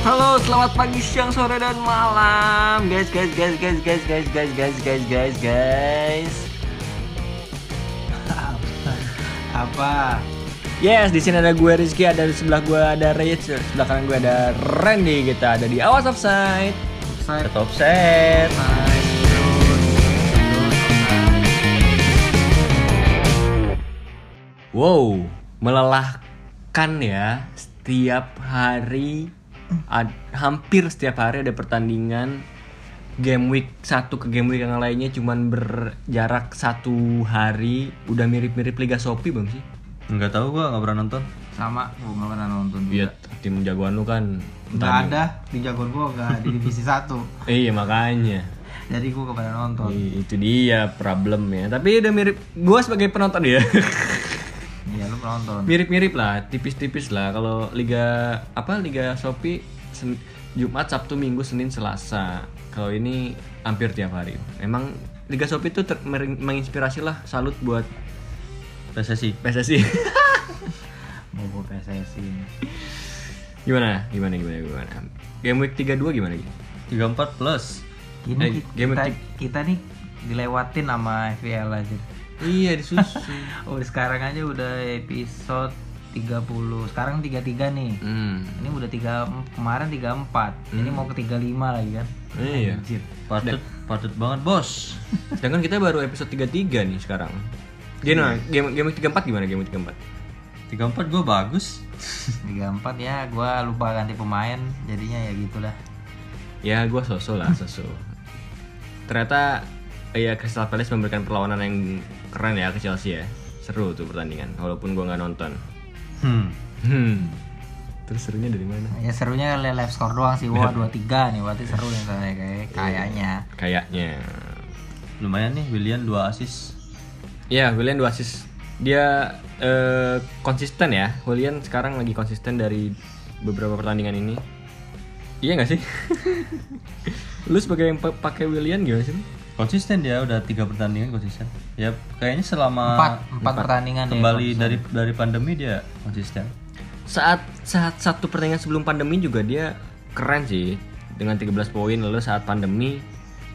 Halo, selamat pagi, siang, sore, dan malam, guys, guys, guys, guys, guys, guys, guys, guys, guys, guys, guys. Apa? Yes, di sini ada gue Rizky, ada di sebelah gue ada Rich, sebelah kanan gue ada Randy. Kita ada di Awas Offside. Offside. Tetap. Offside. Offside. Wow, melelahkan ya. Setiap hari, ad- hampir setiap hari ada pertandingan. Game week satu ke game week yang lainnya cuman berjarak satu hari. Udah mirip-mirip Liga Shopee bang sih? Nggak tahu gua nggak pernah nonton. Sama, gua nggak pernah nonton Iya, tim jagoan lu kan. Nggak entah ada di jagoan gua nggak di divisi 1 di- Iya makanya. Jadi gua nggak pernah nonton. I- Itu dia problemnya. Tapi udah mirip. Gua sebagai penonton ya. Nonton. Mirip-mirip lah, tipis-tipis lah. Kalau liga apa liga Shopee Sen- Jumat, Sabtu, Minggu, Senin, Selasa. Kalau ini hampir tiap hari. Emang liga Shopee itu ter- menginspirasi lah. Salut buat PSSI. PSSI. Mau gua PSSI. gimana? Gimana gimana gimana? Game week 32 gimana gitu? 34 plus. Ini Eh, ki- game kita, week kita nih dilewatin sama FPL aja. Iya disusun. Oh, sekarang aja udah episode 30. Sekarang 33 nih. hmm. Ini udah tiga kemarin 34. Ini mau ke 35 lagi kan. Iya. Anjir. Patut patut banget, Bos. Sedangkan kita baru episode 33 nih sekarang. Gimana? Game game week 34 gimana game week 34? 34 gua bagus. 34 ya, gua lupa ganti pemain, jadinya ya gitulah. Ya gue sosok lah sosok. Ternyata ya Crystal Palace memberikan perlawanan yang keren ya ke Chelsea ya. Seru tuh pertandingan walaupun gue nggak nonton. Hmm. Hmm. Terus serunya dari mana? Ya serunya lihat live score doang sih. Wah, 23 nih, berarti seru nih kayak kayak kayaknya. Kayaknya. Lumayan nih William 2 assist. Ya William dua assist. Dia eh, konsisten ya. William sekarang lagi konsisten dari beberapa pertandingan ini. Iya nggak sih? Lu sebagai yang pa- pakai William gimana sih? Konsisten dia udah tiga pertandingan konsisten. Ya kayaknya selama Empat, empat pertandingan ya, kembali konsisten. dari dari pandemi dia konsisten. saat saat satu pertandingan sebelum pandemi juga dia keren sih dengan 13 poin lalu saat pandemi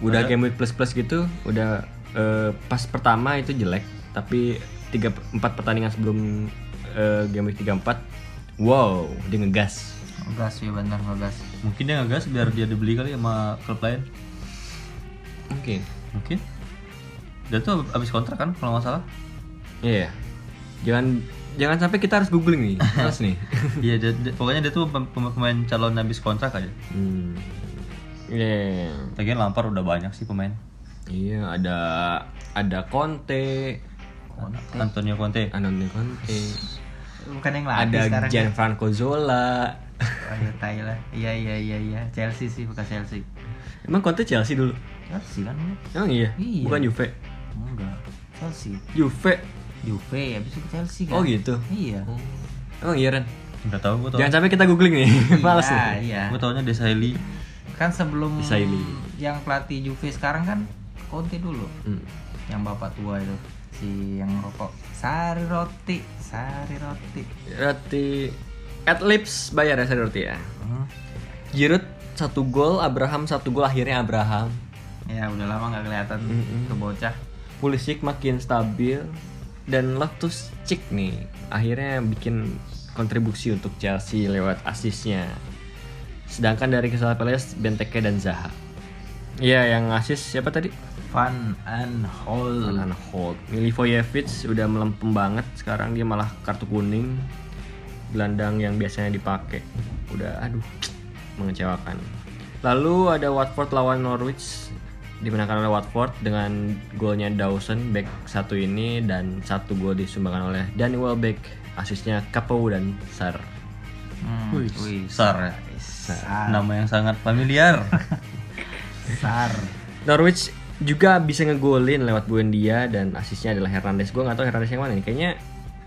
udah game week plus plus gitu udah eh, pas pertama itu jelek tapi tiga empat pertandingan sebelum eh, game week 34 wow dia ngegas Ngegas ya bener ngegas. Mungkin dia ngegas biar dia dibeli kali sama klub lain. Mungkin Mungkin. Dia tuh abis kontrak kan kalau nggak salah. iya jangan jangan sampai kita harus googling nih harus nih Iya, dia- pokoknya dia tuh pem- pem- pemain calon habis kontrak aja. hmm. Iya. Lagian Lampard udah banyak sih pemain. iya ada ada Conte Antonio Conte. Antonio Conte Bukan yang latih ada sekarang. ya. Gianfranco Zola Oh, iya, tai lah. Iya iya iya iya. Chelsea sih bukan Chelsea. Emang Conte Chelsea dulu? Chelsea kan. Emang iya? Iya. Bukan Juve? Enggak. Chelsea. Juve? Juve habis itu ke Chelsea kan. Oh gitu? Iya. Emang iya Ren? Nggak tahu gue tau. Jangan sampai kita googling nih, males Iya, nih iya. Gue taunya Desailly. Kan sebelum Desailly. yang pelatih Juve sekarang kan Conte dulu. Hmm. Yang bapak tua itu si yang rokok sari roti sari roti Roti at lips bayar ya saya roti ya Hmm. Giroud satu gol, Abraham satu gol akhirnya Abraham ya udah lama nggak kelihatan Mm-mm. tuh bocah Pulisic makin stabil dan Loftus Cheek nih akhirnya bikin kontribusi untuk Chelsea lewat asisnya. Sedangkan dari Crystal Palace Benteke dan Zaha. Iya yang asis siapa tadi? Van and Hol Van Aanholt. Milivojevic udah melempem banget sekarang dia malah kartu kuning. Gelandang yang biasanya dipakai. Udah aduh mengecewakan. Lalu ada Watford lawan Norwich dimenangkan oleh Watford dengan golnya Dawson back satu ini dan satu gol disumbangkan oleh Danny Welbeck asisnya Capo dan Sar. Hmm. Wih, wih, Sar. Ya. Sar. Nama yang sangat familiar. Sar. Norwich juga bisa ngegolin lewat Buendia dan asisnya adalah Hernandez. Gue nggak tahu Hernandez yang mana nih. Kayaknya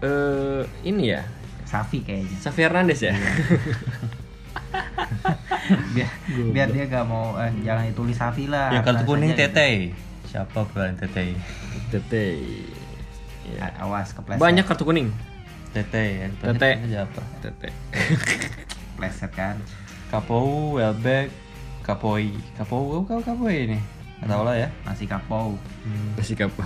eh ini ya? Safi kayaknya. Xavi Hernandez ya biar, biar dia gak mau eh, jangan ditulis Safi lah yang kartu kuning aja. Tete. Siapa peran Tete? Tete Ya. A- awas kepleset banyak kartu kuning Tete ya. Tete. aja apa? Tete kepleset kan Kapou, Welbeck, Kapoi. Kapou, kau Kapoi ini. Nggak tahu lah ya. Masih kapau. Masih kapal.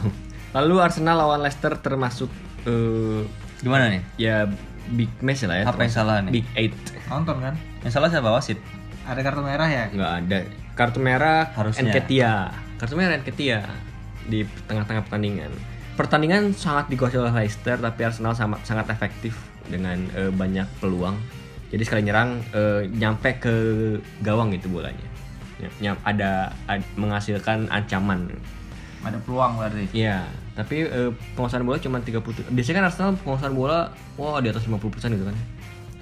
Lalu Arsenal lawan Leicester termasuk eh, Gimana nih? ya big match lah ya. Apa yang salah nih? Big Eight. Nonton kan? Yang salah siapa wasit? Ada kartu merah ya? nggak ada kartu merah Harusnya. Enketia kartu merah Enketia di tengah-tengah pertandingan pertandingan sangat dikuasai oleh Leicester tapi Arsenal sama, sangat efektif dengan eh, banyak peluang jadi sekali nyerang eh, nyampe ke gawang itu bolanya Ny- nyam- ada, ad- menghasilkan ancaman Ada peluang berarti. Iya, tapi eh, penguasaan bola cuma 30. Biasanya kan Arsenal penguasaan bola wah di atas 50% gitu kan.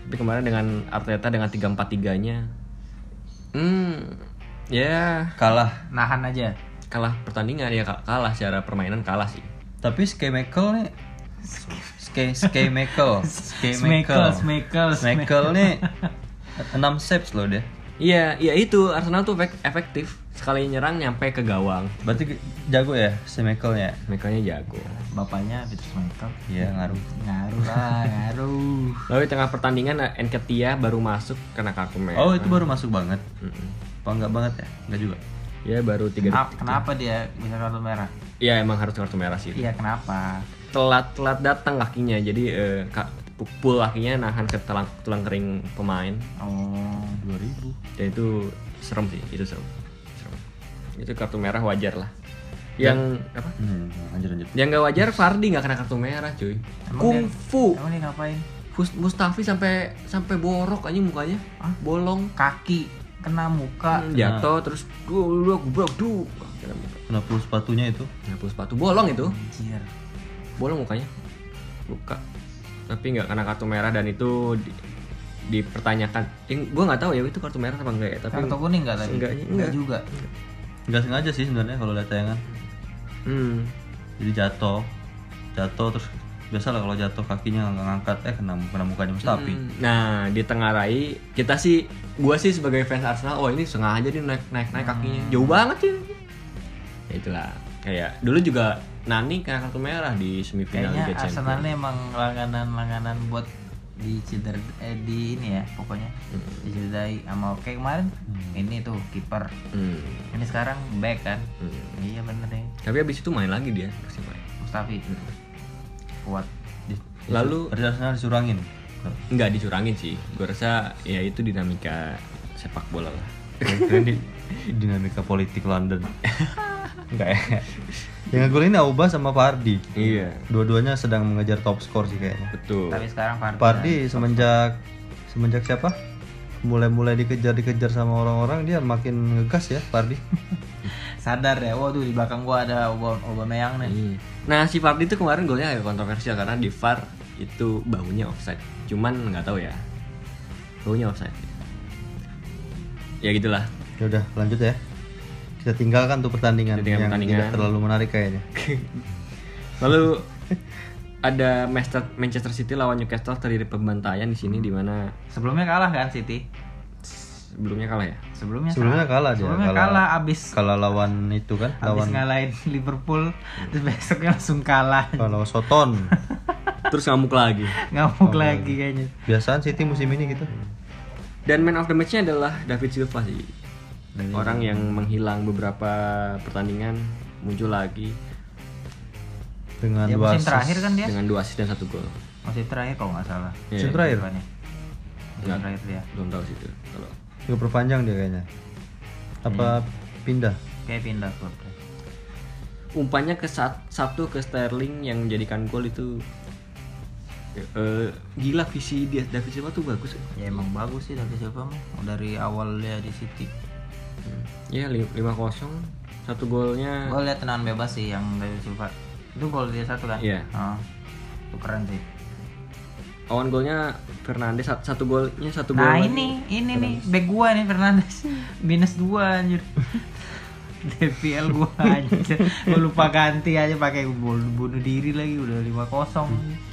Tapi kemarin dengan Arteta dengan 3-4-3-nya hmm. Ya. Kalah. Nahan aja. kalah pertandingan ya ka- kalah secara permainan kalah sih. Tapi Skemichael nih Ske Skemichael Smekel, Smekel, Smekel. Nih 6 saves loh dia. Iya, iya itu Arsenal tuh efek- efektif sekali nyerang nyampe ke gawang. Berarti jago ya Smekelnya Mereka jago. Bapaknya Peter Smekel. Iya ngaruh Ngaruh lah, ngaruh. Lalu di tengah pertandingan eh, Enketia baru masuk kena kartu merah. Oh itu baru masuk banget Mm-mm. Apa enggak banget ya? Enggak juga Ya baru tiga Kenapa, detik. kenapa dia bisa kartu merah? Iya emang harus kartu merah sih. Iya, kenapa? telat telat datang kakinya jadi eh, ka- pukul kakinya nahan ke tulang, tulang kering pemain Oh, 2000 ya itu serem sih itu serem. Itu kartu merah wajar lah. Yang apa? Hmm lanjut lanjut. Yang nggak wajar Fardi nggak kena kartu merah cuy. Emang kungfu emang dia ngapain? Mustafi sampai sampai borok aja mukanya. Hah? bolong. Kaki. Kena muka. Hmm, jatuh terus du du gubrok du kena muka. Kena puluh sepatunya itu? Hapus sepatu. Bolong itu. Anjir. bolong mukanya. Luka. Tapi nggak kena kartu merah dan itu di- dipertanyakan. Eh, gue nggak tahu ya itu kartu merah apa enggak ya? Tapi Kartu kuning enggak tadi? Enggak. juga. Nggak sengaja sih sebenarnya kalau lihat tayangan. Hmm, Jadi jatuh Jatuh terus Biasa lah kalau jatuh kakinya nggak ngangkat Eh kena, kena mukanya Mustafi. Hmm. nah di tengah rai kita sih gue sih sebagai fans Arsenal oh ini sengaja dia naik naik naik kakinya. Jauh banget ya ya itulah. Kayak dulu juga Nani kena kartu merah di semifinal Kayaknya Liga Arsenal Champions. Ini emang langganan-langganan buat di ceder eh di ini ya pokoknya. Dicederai sama kayak kemarin ini tuh kiper. Hmm. ini sekarang back kan? Hmm. iya bener deh. Tapi abis itu main lagi dia pasti main. Mustafi. Kuat. Di- Lalu- Arsenal dicurangin nggak dicurangin sih. Gue rasa ya itu dinamika sepak bola lah. Dinamika politik London. Enggak ya Yang ngegolin Auba sama Pardi iya Dua-duanya sedang mengejar top skor sih kayaknya betul tapi sekarang Fardi Pardi semenjak Semenjak siapa? Mulai-mulai dikejar-dikejar sama orang-orang Dia makin ngegas ya Pardi sadar ya waduh di belakang gua ada Oba Aubameyang nih Iya. Nah si Fardi itu kemarin golnya agak kontroversial karena di VAR itu baunya offside. Cuman nggak tahu ya. Baunya offside. Ya gitulah. Ya udah lanjut ya Kita tinggalkan tuh pertandingan Kita Yang pertandingan. tidak terlalu menarik kayaknya. Lalu ada Manchester Manchester City lawan Newcastle terjadi pembantaian di sini di mana? Sebelumnya kalah kan City? Sebelumnya kalah ya. sebelumnya Sebelumnya kalah. dia. Sebelumnya kalah- kalah abis Kalau lawan itu kan abis Lawan ngalahin Liverpool terus besoknya langsung kalah. Kalau Soton. Terus ngamuk lagi. ngamuk lagi. kayaknya. Biasaan City musim ini gitu. Dan man of the match-nya adalah David Silva sih. Orang yang menghilang beberapa pertandingan muncul lagi Dengan ya dua musim terakhir kan dia dengan dua assist dan satu gol. musim terakhir kalau nggak salah Iya. Musim terakhir? Depannya. musim Nggak. terakhir dia Belum tahu sih itu. Kalau Nggak perpanjang dia kayaknya Apa pindah? kayak pindah klub umpannya ke satu ke Sterling yang menjadikan gol itu eh, gila visi dia David Silva tuh bagus ya emang bagus sih David Silva mah dari awal dia di City ya li- 5-0 satu golnya gue liat tenangan bebas sih yang David Silva. Itu gol dia satu kan? Iya. Ah, itu keren sih. Awan golnya Fernandes sat- satu golnya satu gol nah lagi. ini ini nih back gua nih Fernandes. Minus dua anjir. DPL gua anjir. Gua lupa ganti aja pakai bunuh diri lagi udah 5-0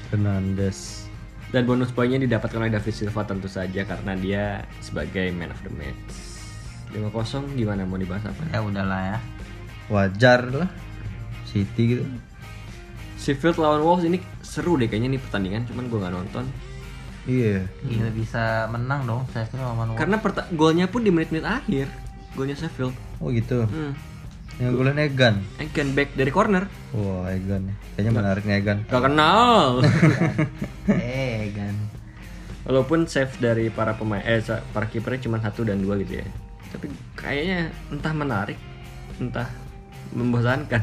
Fernandes. Dan bonus poinnya didapatkan oleh David Silva tentu saja karena dia sebagai man of the match 5-0 gimana mau dibahas apa ya udahlah ya Wajar lah City gitu Sheffield lawan Wolves ini seru deh kayaknya nih pertandingan cuman gue nggak nonton Iya. Gila bisa menang dong Sheffield sama Norwich. Karena perta- golnya pun di menit-menit akhir. Golnya Sheffield. Oh gitu. Hmm. Yang golin Egan. Egan back dari corner. Wah, Egan. Kayaknya menarik nih Egan. Gak kenal. eh kan. Walaupun save dari para pemain eh para kipernya cuma satu dan dua gitu ya. Tapi kayaknya entah menarik, entah membosankan.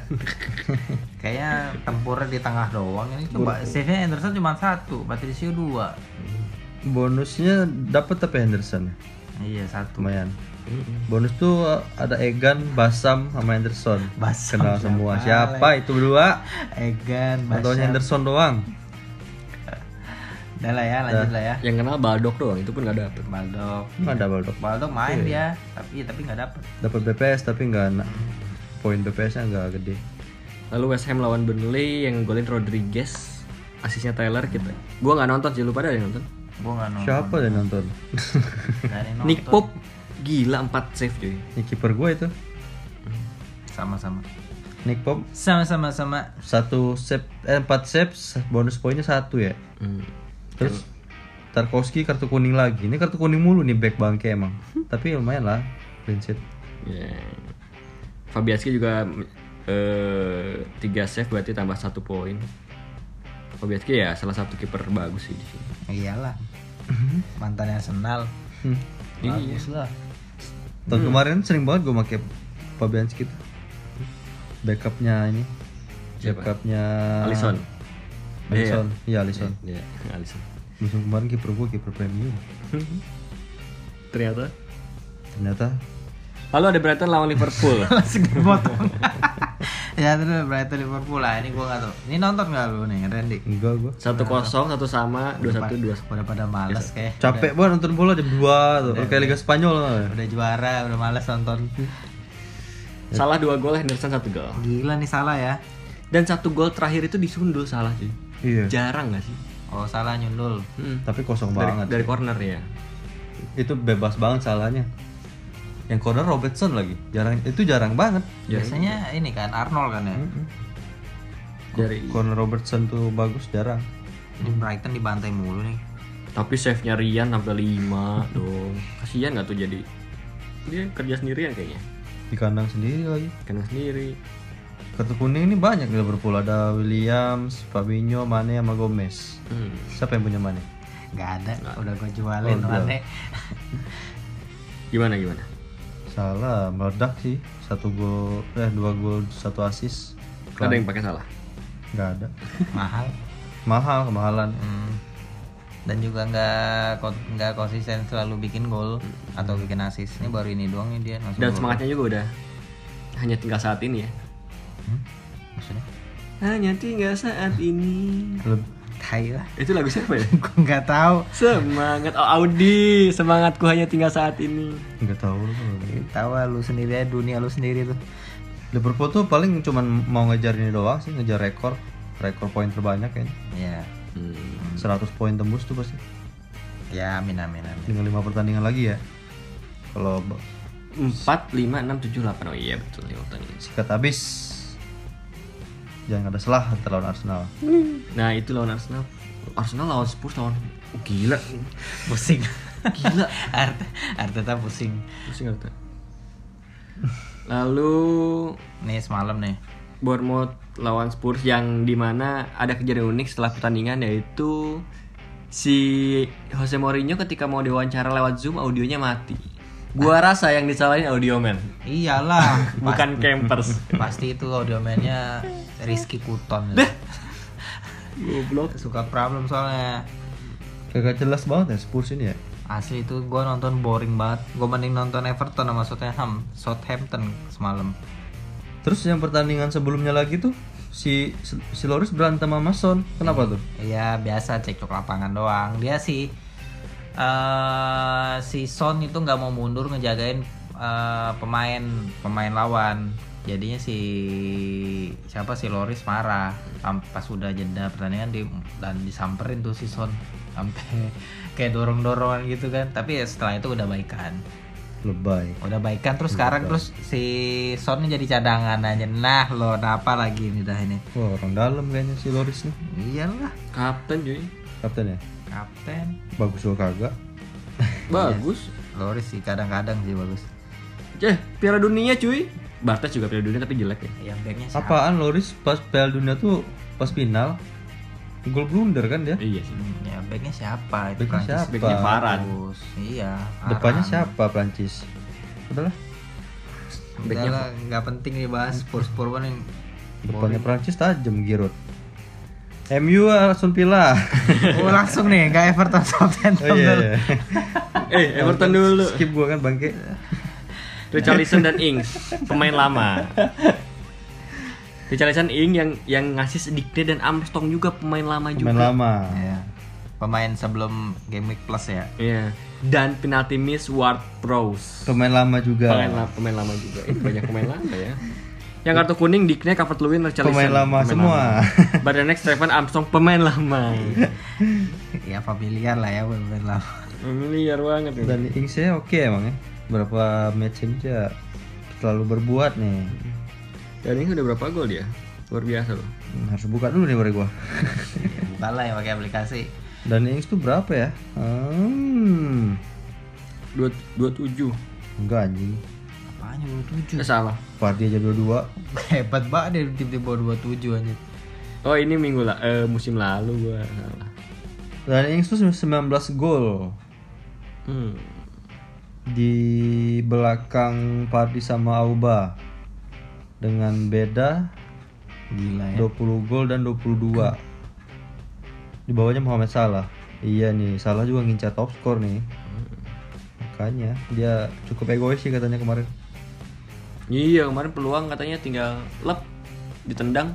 Kayaknya tempurnya di tengah doang ini coba save-nya Anderson cuma satu, Patricio dua. Bonusnya dapat tapi Henderson. Iya satu. Lumayan. Bonus tuh uh, ada Egan, Basam, sama Henderson. Basam Kenal siapa semua. Siapa itu berdua? Egan, Contohnya Basam. Henderson doang. Udah lah ya, lanjut lah ya. Yang kenal Baldok doang, itu pun gak dapet. Baldok. Nggak ada Baldok. Baldok main dia, tapi tapi nggak dapet. Dapat BPS tapi nggak na- poin BPS-nya nggak gede. Lalu West Ham lawan Burnley yang golin Rodriguez, asisnya Taylor kita. Gua nggak nonton sih, lu pada ada yang nonton? Gua nggak nonton. Siapa yang nonton? Nggak ada yang nonton. Nick Pope gila 4 save cuy. Ini kiper gue itu. Sama-sama. Nick Pop Sama-sama sama. satu save eh, empat save bonus poinnya satu ya. Hmm. Terus Tarkowski kartu kuning lagi. Ini kartu kuning mulu nih back bangke emang. Tapi lumayan lah clean sheet. Ya. Fabianski juga eh 3 save berarti tambah satu poin. Fabianski ya salah satu kiper bagus sih di sini. Iyalah. Mantan Arsenal. Hmm. Bagus lah. Tahun kemarin sering banget gue pakai Fabianski tuh. Backupnya ini. Siapa? Backupnya Alisson. Alisson. Iya Alisson. Iya, Alisson. Musim kemarin kiper gue kiper premium. Ternyata Ternyata Lalu ada Brighton lawan Liverpool. Langsung dipotong. ya terus Brighton Liverpool lah. Ini gua nggak tahu. Ini nonton nggak lu nih, Randy? enggak gue. satu kosong, satu sama, dua satu, dua. Udah pada males kayak. Capek banget nonton bola jam 2 tuh. Kayak Liga Spanyol lah. Udah juara, udah males nonton. Salah dua gol, Henderson satu gol. Gila nih salah ya. Dan satu gol terakhir itu disundul salah cuy. Iya. Jarang gak sih? Oh salah nyundul. Hmm. Tapi kosong Dari, banget. dari corner ya. Itu bebas banget salahnya. Yang corner Robertson lagi. Jarang itu jarang banget. Biasanya ini kan Arnold kan ya. Dari Corner Robertson tuh bagus jarang. Ini Brighton dibantai mulu nih. tapi save-nya Rian sampai 5 dong. Kasihan gak tuh jadi dia kerja sendirian kayaknya. Di kandang sendiri lagi. Karena sendiri. Kartu kuning ini banyak di Liverpool. Ada Williams, Fabinho, Mane, sama Gomez. Hmm. Siapa yang punya Mane? Gak ada, udah gua jualin Oh, mana. Gimana gimana? Salah, meledak sih. Satu gol, eh dua gol, satu assist. Ada yang pakai salah. Nggak ada. Mahal. Mahal, kemahalan. Hmm. Dan juga nggak nggak konsisten selalu bikin gol atau bikin assist. Ini baru ini doang nih dia langsung. Dan gol. semangatnya juga udah hanya tinggal saat ini ya. Hmm? Maksudnya? Hanya tinggal saat ini. Leb- Tai lah. Itu lagu siapa ya? Gua nggak tahu. Semangat oh, Audi, semangatku hanya tinggal saat ini. nggak tahu lu. Tahu lah lu sendiri aja dunia lu sendiri tuh. Liverpool tuh paling cuman mau ngejar ini doang sih, ngejar rekor. Rekor poin terbanyak kayaknya. Ya. Hmm. 100 poin tembus tuh pasti. Ya amin amin amin. Tinggal 5 pertandingan lagi ya. Kalau b- 4, 5, 6, 7, 8 Oh iya betul ya pertandingan. sikat habis. Jangan ada salah antara lawan Arsenal. Nah itu lawan Arsenal. Arsenal lawan Spurs lawan oh, gila. Pusing. Gila. Arteta, Arteta pusing. Pusing tuh? Lalu Nih semalam nih. Bournemouth lawan Spurs yang di mana ada kejadian unik setelah pertandingan yaitu si Jose Mourinho ketika mau diwawancara lewat Zoom audionya mati. Gua rasa yang disalahin audio man, Iyalah. bukan campers. Pasti itu audiomennya Rizky Kuton. Goblok. Suka problem soalnya. Kagak jelas banget ya Spurs ini ya. Asli itu gue nonton boring banget. Gue mending nonton Everton sama Southampton, Southampton semalam. Terus yang pertandingan sebelumnya lagi tuh si si Loris berantem sama Son. Kenapa tuh? Iya biasa cekcok lapangan doang. Dia sih eh si Son itu nggak mau mundur ngejagain eh, pemain pemain lawan. Jadinya si siapa si Loris marah pas udah jeda pertandingan di, dan disamperin tuh si Son sampai kayak dorong dorongan gitu kan. Tapi ya setelah itu udah baikan. Lebay. Udah baikan terus sekarang terus si Son ini jadi cadangan aja. Nah lo apa lagi nih dah ini? Wah orang dalam kayaknya si Loris nih. Iyalah. Kapten cuy. Kapten ya. Kapten Bagus juga kagak. Bagus. Loris sih kadang-kadang sih bagus Eh, Piala Dunia cuy. Bartes juga Piala Dunia tapi jelek ya. yang backnya siapa Apaan Loris pas Piala Dunia tuh pas final gol blunder kan dia? Iya sih. Hmm, ya backnya siapa itu Backnya Prancis siapa? Backnya bagus. iya Depannya siapa Prancis? Udahlah, Udah lah, nggak penting dibahas spur-spur mana yang depannya Prancis tajam Giroud. MU Aston Villa. Oh langsung nih, nggak Everton Southampton Oh iya, dulu. iya. Eh, Everton dulu. Skip gua kan bangke. Richarlison dan Ings, pemain lama. Richarlison Ing yang yang ngasih Dikne dan Armstrong juga pemain lama juga. Pemain lama. Iya. Pemain sebelum Game Week Plus ya. Iya. Dan penalti miss Ward Prowse. Pemain lama juga. Pemain, la- pemain lama juga. Eh, banyak pemain lama ya. Yang kartu kuning Dikne, Calvert Lewin, Richarlison. Pemain lama semua. But the next Stephen Armstrong pemain lama. Ya familiar lah ya pemain lama. Familiar banget nih. Dan Ingsnya oke emang ya. Berapa match ini dia selalu berbuat nih. Dan ini udah berapa gol dia? Luar biasa loh. Hmm, Harus buka dulu nih baru gua. Bukan lah yang pakai aplikasi. Dan Ings tuh berapa ya? Hmm. Dua, dua tujuh. Enggak anjing. Apanya 27? Eh, salah. Party aja dua-dua. Hebat banget tim-tim bawah 27 aja. Oh ini minggu lah, eh, musim lalu gua salah. Dan Ings tuh 19 gol Hmm. di belakang Party sama Auba. Dengan beda Gila ya. 20 gol dan 22. Di bawahnya Muhammad Salah. Iya nih, Salah juga ngincar top skor nih. Makanya dia cukup egois sih katanya kemarin. Iya kemarin peluang katanya tinggal lep ditendang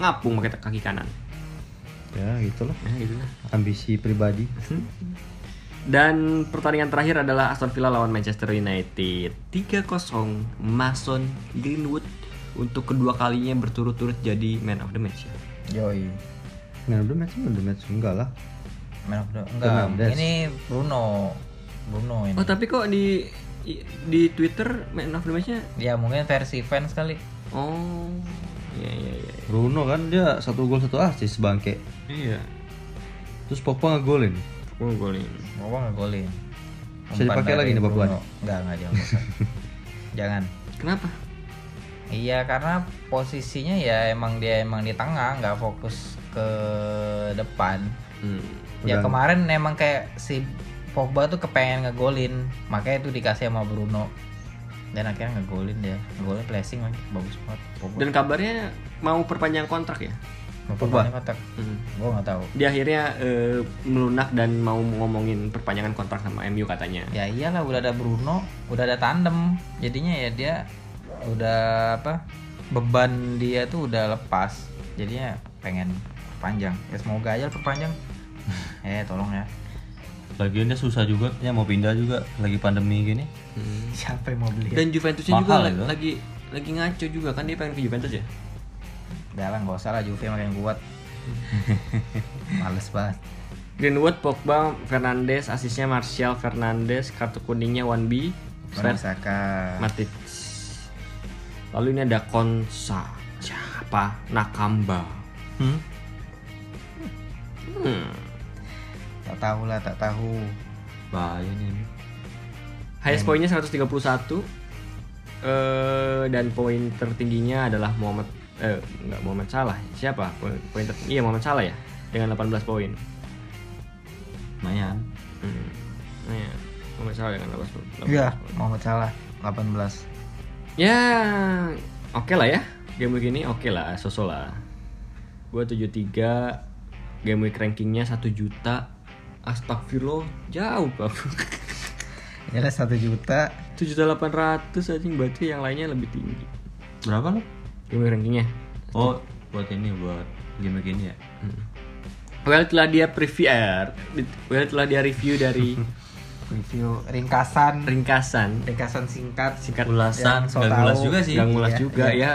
ngapung pakai kaki kanan. Ya, gitulah. Ya gitu lah. Ambisi pribadi. Dan pertandingan terakhir adalah Aston Villa lawan Manchester United 3-0 Mason Greenwood untuk kedua kalinya berturut-turut jadi man of the match ya. Yoi. Man of the match, man of the match enggak lah. Man of the- enggak. Fernandes. Ini Bruno. Bruno ini. Oh tapi kok di di Twitter man of the match-nya Ya mungkin versi fans kali. oh iya iya iya. Bruno kan dia satu gol satu assist bangke. Iya. Terus Pogba ngegolin. Oh golin. Gua nggak golin. Bisa dipakai lagi nih, Papuan? Enggak, enggak jangan. jangan. Kenapa? Iya karena posisinya ya emang dia emang di tengah nggak fokus ke depan. Hmm. Ya kemarin emang kayak si Pogba tuh kepengen ngegolin makanya itu dikasih sama Bruno dan akhirnya ngegolin dia ngegolin placing lagi bagus banget Pogba. Dan kabarnya mau perpanjang kontrak ya? Mau Pogba? perpanjang kontrak Hmm. gue nggak tahu. Dia akhirnya eh, melunak dan mau ngomongin perpanjangan kontrak sama MU katanya. Ya iyalah udah ada Bruno, udah ada tandem. Jadinya ya dia udah apa? Beban dia tuh udah lepas. Jadinya pengen panjang. Ya semoga aja perpanjang. eh tolong ya. Lagian dia susah juga, ya mau pindah juga lagi pandemi gini. Hmm. Siapa yang mau beli? Dan Juventusnya juga Mahal la- itu. lagi lagi ngaco juga kan dia pengen ke Juventus ya. Udah lah nggak usah lah Juve makin kuat. Males banget. Greenwood, Pogba, Fernandes, asisnya Martial, Fernandes, kartu kuningnya 1B, Wan Sven, Saka. Matic. Lalu ini ada Konsa, siapa? Nakamba. Hmm? Hmm. Tak tahu lah, tak tahu. Bahaya nih. Highest poinnya 131 eh dan poin tertingginya adalah Muhammad eh enggak Muhammad Salah. Siapa? Poin, poin tertinggi iya Muhammad Salah ya dengan 18 poin. Lumayan. Hmm. Nah, ya. Muhammad Salah dengan 18 poin. 18 Iya. Muhammad Salah 18. Ya, oke lah ya. Game week ini oke lah, sosok lah. Gue 73 game week rankingnya 1 juta. Astagfirullah, jauh pak. Ya lah 1 juta. 7 juta 800 anjing berarti yang lainnya lebih tinggi. Berapa lo? Game week rankingnya. Oh, buat ini buat game gini ya. Well telah dia preview, well telah dia review dari Review ringkasan, ringkasan, ringkasan singkat, singkat Ulasan, so nggak ngulas juga sih. Gak ngulas Iya, juga iya. ya.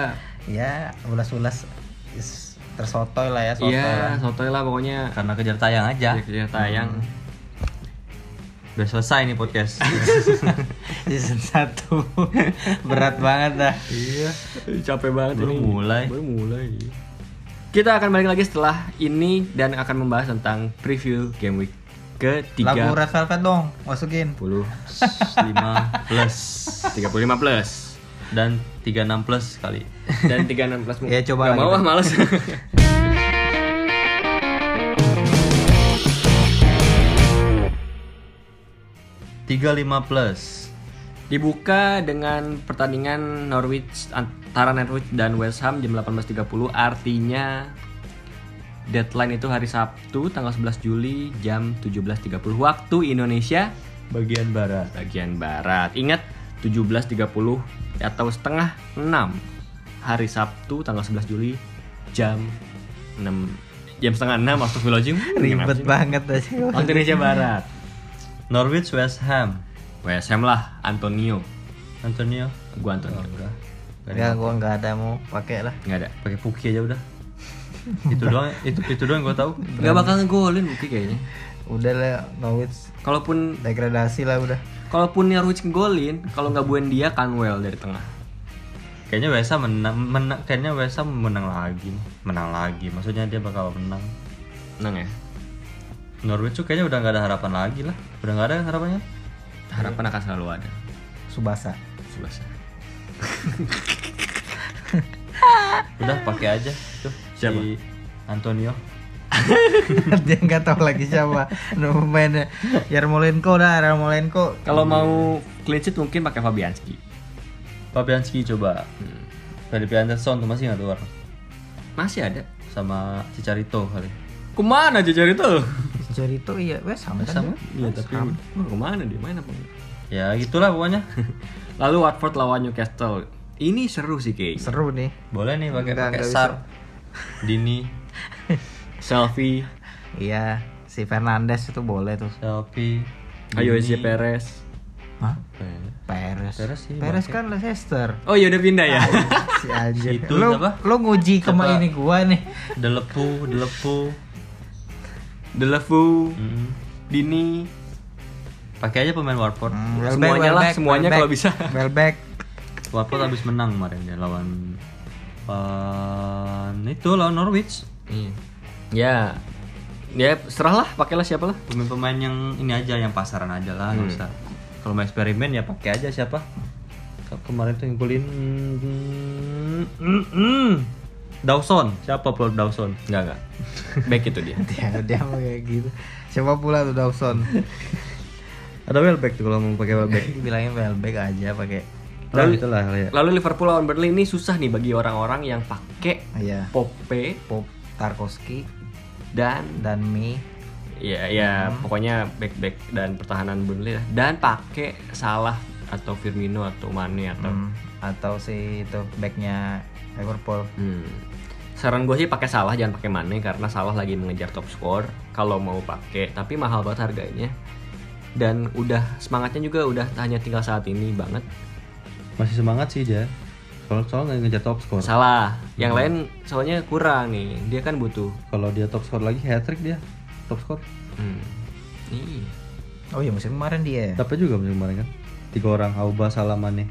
Ya, ulas-ulas is- tersotoy lah ya, sotoy Iya, lah. sotoy lah pokoknya. Karena kejar tayang aja. Kejar tayang. Udah selesai nih podcast. Season 1 Berat banget dah. iya. Capek banget Baru ini. mulai. Baru mulai. Kita akan balik lagi setelah ini dan akan membahas tentang preview game week ke Lagu 30 Red Velvet dong, masukin. 5 plus 35 plus dan 36 plus kali. dan 36 plus Ya, coba lagi, mau ah males 35 plus. dibuka dengan pertandingan Norwich antara Norwich dan West Ham jam 18.30 artinya deadline itu hari Sabtu tanggal 11 Juli jam 17.30 waktu Indonesia Bagian barat. bagian barat. Ingat 17.30 atau setengah 6 hari Sabtu tanggal 11 Juli jam 6 jam setengah 6 waktu Filojim Ribet banget aja. waktu Indonesia Barat. Norwich West Ham. West Ham lah Antonio. Antonio. Gua Antonio. enggak. Enggak, gua enggak ada mau pakai lah. Nggak ada. Pakai Puki aja udah. itu doang itu itu doang gue tahu. Nggak bakal ngegolin Buki kayaknya. Udah lah, Norwich Kalaupun degradasi lah udah. kalaupun Norwich ngegolin, kalau nggak Buendia Canwell dari tengah. Kayaknya Ham menang, menang kayaknya Ham menang lagi. Menang lagi. Maksudnya dia bakal menang. Menang ya. Norwich tuh kayaknya udah nggak ada harapan lagi lah. Udah nggak ada kan harapannya? Harapan akan selalu ada. Subasa. Subasa. Udah pakai aja tuh Siapa? si Antonio. Dia nggak tahu lagi siapa no pemainnya. Yarmolenko dah, Yarmolenko. Kalau mau clean sheet mungkin pakai Fabianski. Fabianski coba. Hmm. Felipe Anderson tuh masih nggak keluar Masih ada. sama Cicarito kali. Ke mana aja cari tuh? Jorito iya, wes sama West kan. Iya tapi oh, ke mana dia main apa? Ya gitulah pokoknya. Lalu Watford lawan Newcastle. Ini seru sih kayaknya. Seru nih. Boleh nih pakai pakai Sar. Dini, Selfie. Iya, si Fernandes itu boleh tuh. Selfie. Ayo si Perez. Hah? Eh, Perez. Perez sih, pakai. kan Leicester. Oh iya udah pindah ya. si anjir. Itu lu, siapa? lu nguji ke Siapa? ini gua nih. Delepu, Delepu. Delevu, Mm. Dini, Pakai aja pemain Watford. Hmm, Welbeck, Semuanya lah, Welbeck, semuanya Welbeck. kalau bisa. Welbeck. Watford habis menang kemarin dia lawan lawan itu lawan Norwich. Iya. Ya. Ya, serahlah, pakailah siapa lah. Pemain-pemain yang ini aja yang pasaran aja lah, nggak Hmm. usah. Kalau mau eksperimen ya pakai aja siapa? Ke- Kemarin tuh yang golin Dawson, siapa Paul Dawson? Enggak, enggak. Back itu dia. dia dia mau kayak gitu. Siapa pula tuh Dawson? Ada Welbeck tuh kalau mau pakai Welbeck. Bilangin Welbeck aja pakai. Lalu- itulah ya. Lalu Liverpool lawan Burnley ini susah nih bagi orang-orang yang pakai Iya. Pope Pop Tarkowski dan dan Mi. ya ya pokoknya back back dan pertahanan Burnley lah. dan pakai Salah atau Firmino atau Mane atau Hmm, atau si itu backnya Liverpool. Hmm. Saran gue sih pakai Salah jangan pakai Mane karena Salah lagi mengejar top score kalau mau pakai tapi mahal banget harganya dan udah semangatnya juga udah hanya tinggal saat ini banget Masih semangat sih dia. Soalnya soalnya nggak ngejar top score. salah yang lain soalnya kurang nih dia kan butuh Kalau dia top score lagi hat trick dia. Top score. hmm. Iya. Oh iya musim kemarin dia. Dapat juga musim kemarin kan. Tiga orang Auba Salamane.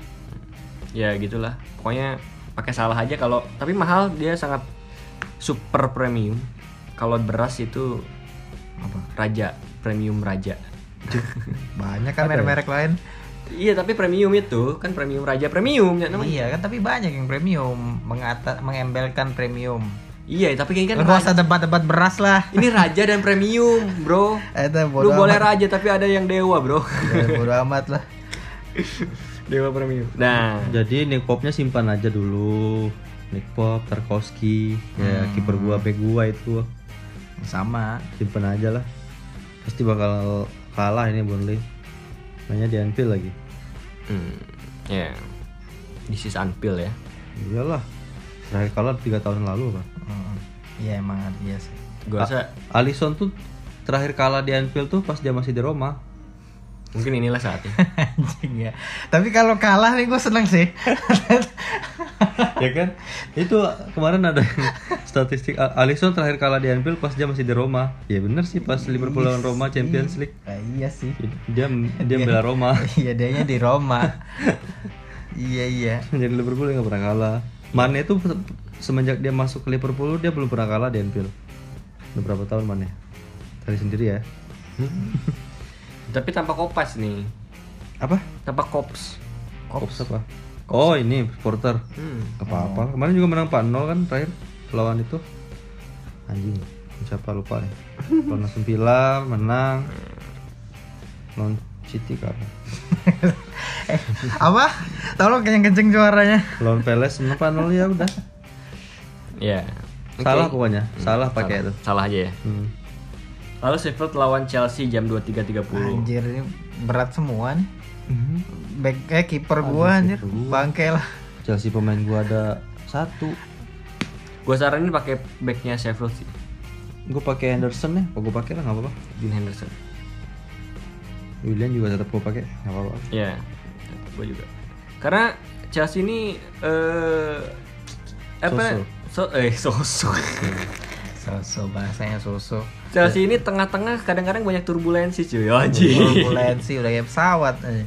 ya gitulah pokoknya pakai salah aja kalau tapi mahal dia sangat super premium kalau beras itu Apa? raja premium raja Banyak kan ya? merek-merek lain. Iya tapi premium itu kan premium raja premium ya namanya Iya kan tapi banyak yang premium mengata mengembelkan premium. iya tapi kayaknya kan Lu gak usah debat-debat beras lah. ini raja dan premium bro Itu lu bodo boleh amat. raja tapi ada yang dewa bro Ya, bodo amat lah. dewa premium nah Jadi Nick Popnya simpan aja dulu. Nick Pop, Tarkowski, ya Hmm. kiper gua, back gua itu Sama. simpen aja lah. Pasti bakal kalah ini Burnley. Mainnya di Anfield lagi. Hmm, ya this is unpil ya Iyalah. Terakhir kalah tiga tahun lalu kan. Hmm. Iya emang iya sih. gua rasa Alisson tuh terakhir kalah di Anfield tuh pas dia masih di Roma. Mungkin inilah saatnya Anjing ya. Tapi kalau kalah nih gue seneng sih. ya kan? Itu kemarin ada statistik Alisson terakhir kalah di Anfield pas dia masih di Roma. Ya bener sih pas Liverpool lawan Roma Champions League. Ah, iya sih. Dia dia bela Roma. Iya dia di Roma. iya iya. Jadi Liverpool nggak pernah kalah. Mane se- semenjak dia masuk ke Liverpool dia belum pernah kalah di Anfield. Udah berapa tahun Mane? Tadi sendiri ya. Tapi tanpa kopas nih. Apa? Tanpa kops. Kops apa? Oh ini supporter. Hmm. Apa-apa. Kemarin juga menang 4-0 kan terakhir lawan itu. Anjing. Siapa lupa nih. Lawan Aston Villa menang. Lawan City kapan? Eh, apa? Tolong kenceng-kenceng suaranya. Lawan Palace menang 4-0 ya udah. Ya. Oke. Salah pokoknya. Salah pakai itu. Salah aja ya. Hmm. Lalu Sheffield lawan Chelsea jam 23.30. Anjir ini berat semua nih. Mhm. Back eh kiper gua anjir. gua. Bangke lah. Chelsea pemain gua ada satu. Gue saranin pakai backnya Sheffield sih. Gue pakai Henderson ya. Apa gue pakai lah nggak apa-apa. Dean Henderson. William juga tetap gue pakai nggak apa-apa. Ya, gue juga. Karena Chelsea ini eh apa? So, eh sosok. Soso bahasanya soso. Chelsea ini tengah-tengah kadang-kadang banyak turbulensi cuy. Anjing. Turbulensi udah kayak pesawat. eh.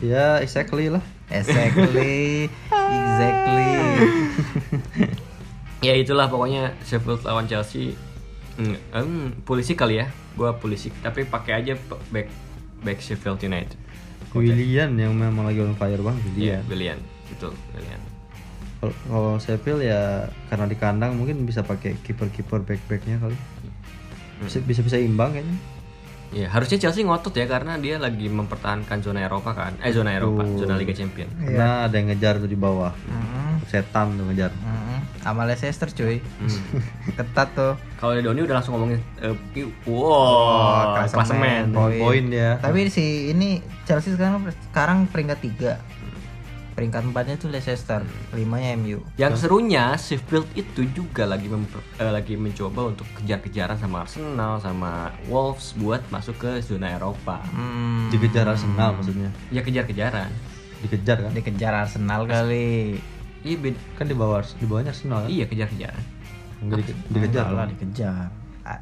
Ya exactly lah. Exactly. exactly. ya itulah pokoknya Sheffield lawan Chelsea. Hmm, em, polisi kali ya. Gua polisi tapi pakai aja back back Sheffield United. William yang memang lagi on fire banget Iya, dia. Willian. Betul, Willian. Kalau- Kalau Sheffield ya karena di kandang mungkin bisa pakai kiper-kiper back-backnya kali. Bisa bisa, bisa imbang kayaknya. Ya, harusnya Chelsea ngotot ya karena dia lagi mempertahankan zona Eropa kan. Eh zona Eropa, zona Liga Champion. Karena ada yang ngejar tuh di bawah. Mm-mm. Setan tuh ngejar. Mm-mm. Sama Leicester cuy. Hmm. Ketat tuh. Kalau Doni udah langsung ngomongin eh, i- wow, Oh, klasemen. klasemen. Poin. Dia. Tapi si ini Chelsea sekarang sekarang peringkat 3. Peringkat 4-nya tuh Leicester, limanya MU. Yang serunya Sheffield itu juga lagi memper- eh, lagi mencoba untuk kejar-kejaran sama Arsenal sama Wolves buat masuk ke zona Eropa. Hmm, Dikejar Arsenal maksudnya. Ya kejar-kejaran. Dikejar kan? dikejar Arsenal kali. Iya, bed- Kan di bawah di bawahnya Arsenal kan? iya kejar-kejaran. Enggak dike- dikejar lah dikejar.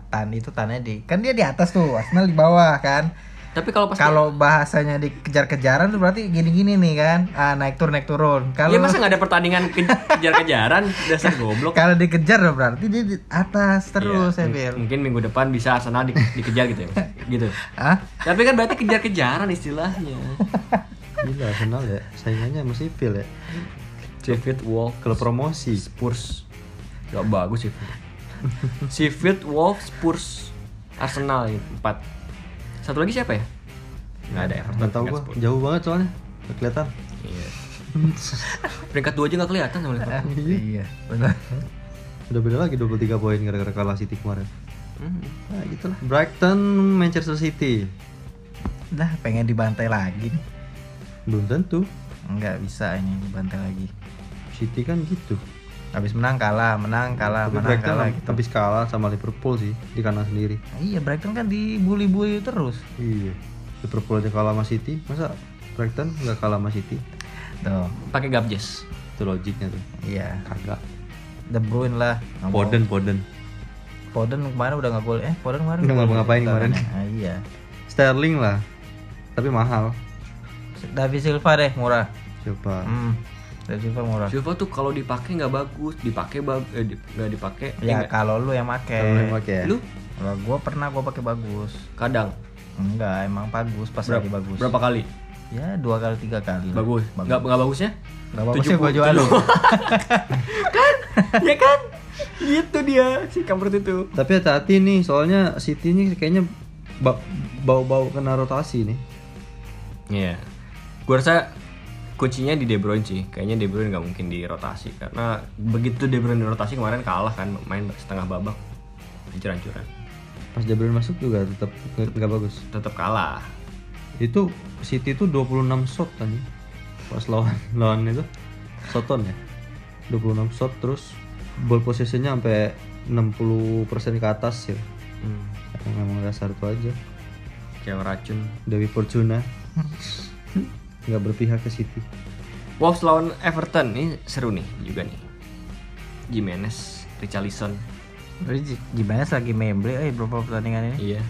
Tan itu tannya di kan dia di atas tuh, Arsenal di bawah kan. Tapi kalau pas Kalau bahasanya dikejar-kejaran tuh berarti gini-gini nih kan. Ah, naik turun naik turun. Kalau Iya masa nggak ada pertandingan ke- kejar-kejaran dasar goblok. kalau dikejar berarti dia di atas terus Iya, ya, mung- Bil. Mungkin minggu depan bisa Arsenal di- dikejar gitu ya. Mas? gitu. Hah? Tapi kan berarti kejar-kejaran istilahnya. Gila Arsenal ya. Saingannya sama Sheffield ya. Sheffield Wolves Kalau promosi Spurs Gak bagus sih Sheffield Wolves Spurs Arsenal ini empat satu lagi siapa ya nggak ada Everton Nggak tahu gua. Jauh banget soalnya. Nggak kelihatan. iya peringkat dua aja nggak kelihatan sama Liverpool Iya, benar. Udah beda lagi 23 poin gara-gara kalah City kemarin. Hmm. Nah, gitulah. Brighton Manchester City. Dah pengen dibantai lagi nih. Belum tentu. Nggak bisa ini dibantai lagi. City kan gitu. Habis menang kalah, menang kalah, Tapi menang Brighton kalah gitu. habis kalah sama Liverpool sih di kandang sendiri. Iya, Brighton kan dibully-bully terus. Iya. Liverpool aja kalah sama City, masa Brighton nggak kalah sama City? Tuh. pakai Gabjes Itu logiknya tuh. Iya. Kagak. De Bruyne lah. Mau. Foden, Foden. Foden kemarin udah nggak gol. Eh, Foden kemarin Udah nggak ngapa-ngapain Foden, kemarin. Ah, iya. Sterling lah. Tapi mahal. David Silva deh murah. Coba. Hmm. David Silva murah. Silva tuh kalau dipakai nggak bagus dipakai bag eh, di- nggak dipakai Ya kalau lu yang make. Kalau yang pakai ya. lu Kalau gua pernah gua pakai bagus. kadang Enggak, emang bagus pas berapa, lagi bagus. berapa kali Ya dua kali tiga kali. bagus Bagus. nggak nggak bagusnya Nggak bagus ya 70, gua jual lu. ya kan gitu dia si kampret itu Tapi hati-hati nih, soalnya City ini kayaknya ba- bau-bau kena rotasi nih. Iya. Gua rasa kuncinya di De Bruyne sih. Kayaknya De Bruyne nggak mungkin dirotasi karena begitu De Bruyne dirotasi kemarin kalah kan main setengah babak hancur-hancuran. Pas De Bruyne masuk juga tetap nggak bagus. Tetap kalah. Itu City itu 26 shot kan pas lawan lawan itu Soton ya 26 shot terus ball possessionnya sampai 60% ke atas ya Hmm. emang, emang dasar itu aja Kayak racun. Dewi Fortuna nggak berpihak ke City Wolves lawan Everton ini seru nih juga nih. Jimenez, Richarlison. Jadi gimana lagi memble eh berapa pertandingan ini? Iya.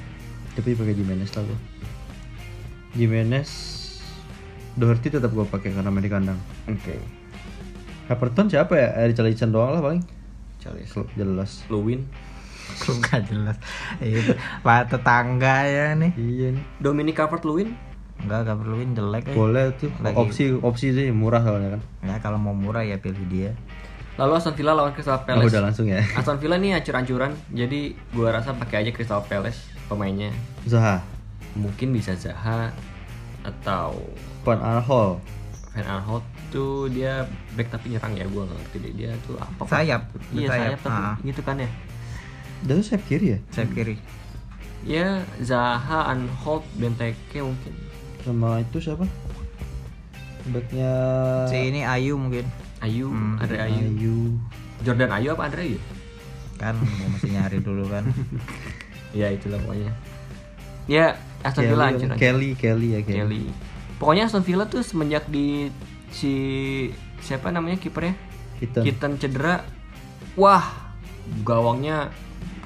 tapi pakai Jimenez lah gua Jimenez Doherty tetap gua pakai karena main di kandang Oke. Everton siapa ya? Eh, Richarlison doang lah paling. Kalau jelas Lewin. Gak jelas. Itu pak tetangga ya nih. Iya nih. Dominic Calvert-Lewin Enggak, gak perluin jelek eh. Boleh tuh. Lagi- Opsi opsi sih murah soalnya kan. Ya kalau mau murah ya pilih dia. lalu Aston Villa lawan Crystal Oh, Palace udah langsung ya. Aston Villa nih ancur-ancuran jadi gua rasa pakai aja Crystal Palace pemainnya Zaha, mungkin bisa Zaha atau Van Arhol. Van Aanholt tuh dia back tapi nyerang ya gua nggak ngerti deh dia tuh apa Sayap, iya bersayap. sayap tapi Ah. gitu kan ya tuh sayap kiri ya? Saya kiri. ya Zaha Anholt Benteke mungkin Sama itu siapa? Backnya Si ini Ayu mungkin. Ayu Hmm, Andre Ayu Ayu. Jordan Ayu apa Andre Ayu Kan dia mesti nyari dulu kan. ya itulah pokoknya ya Aston Kelly, Villa aja. Kelly, Kelly ya Kelly. Kelly pokoknya Aston Villa tuh semenjak di si siapa namanya kipernya Kita. Kitan cedera wah gawangnya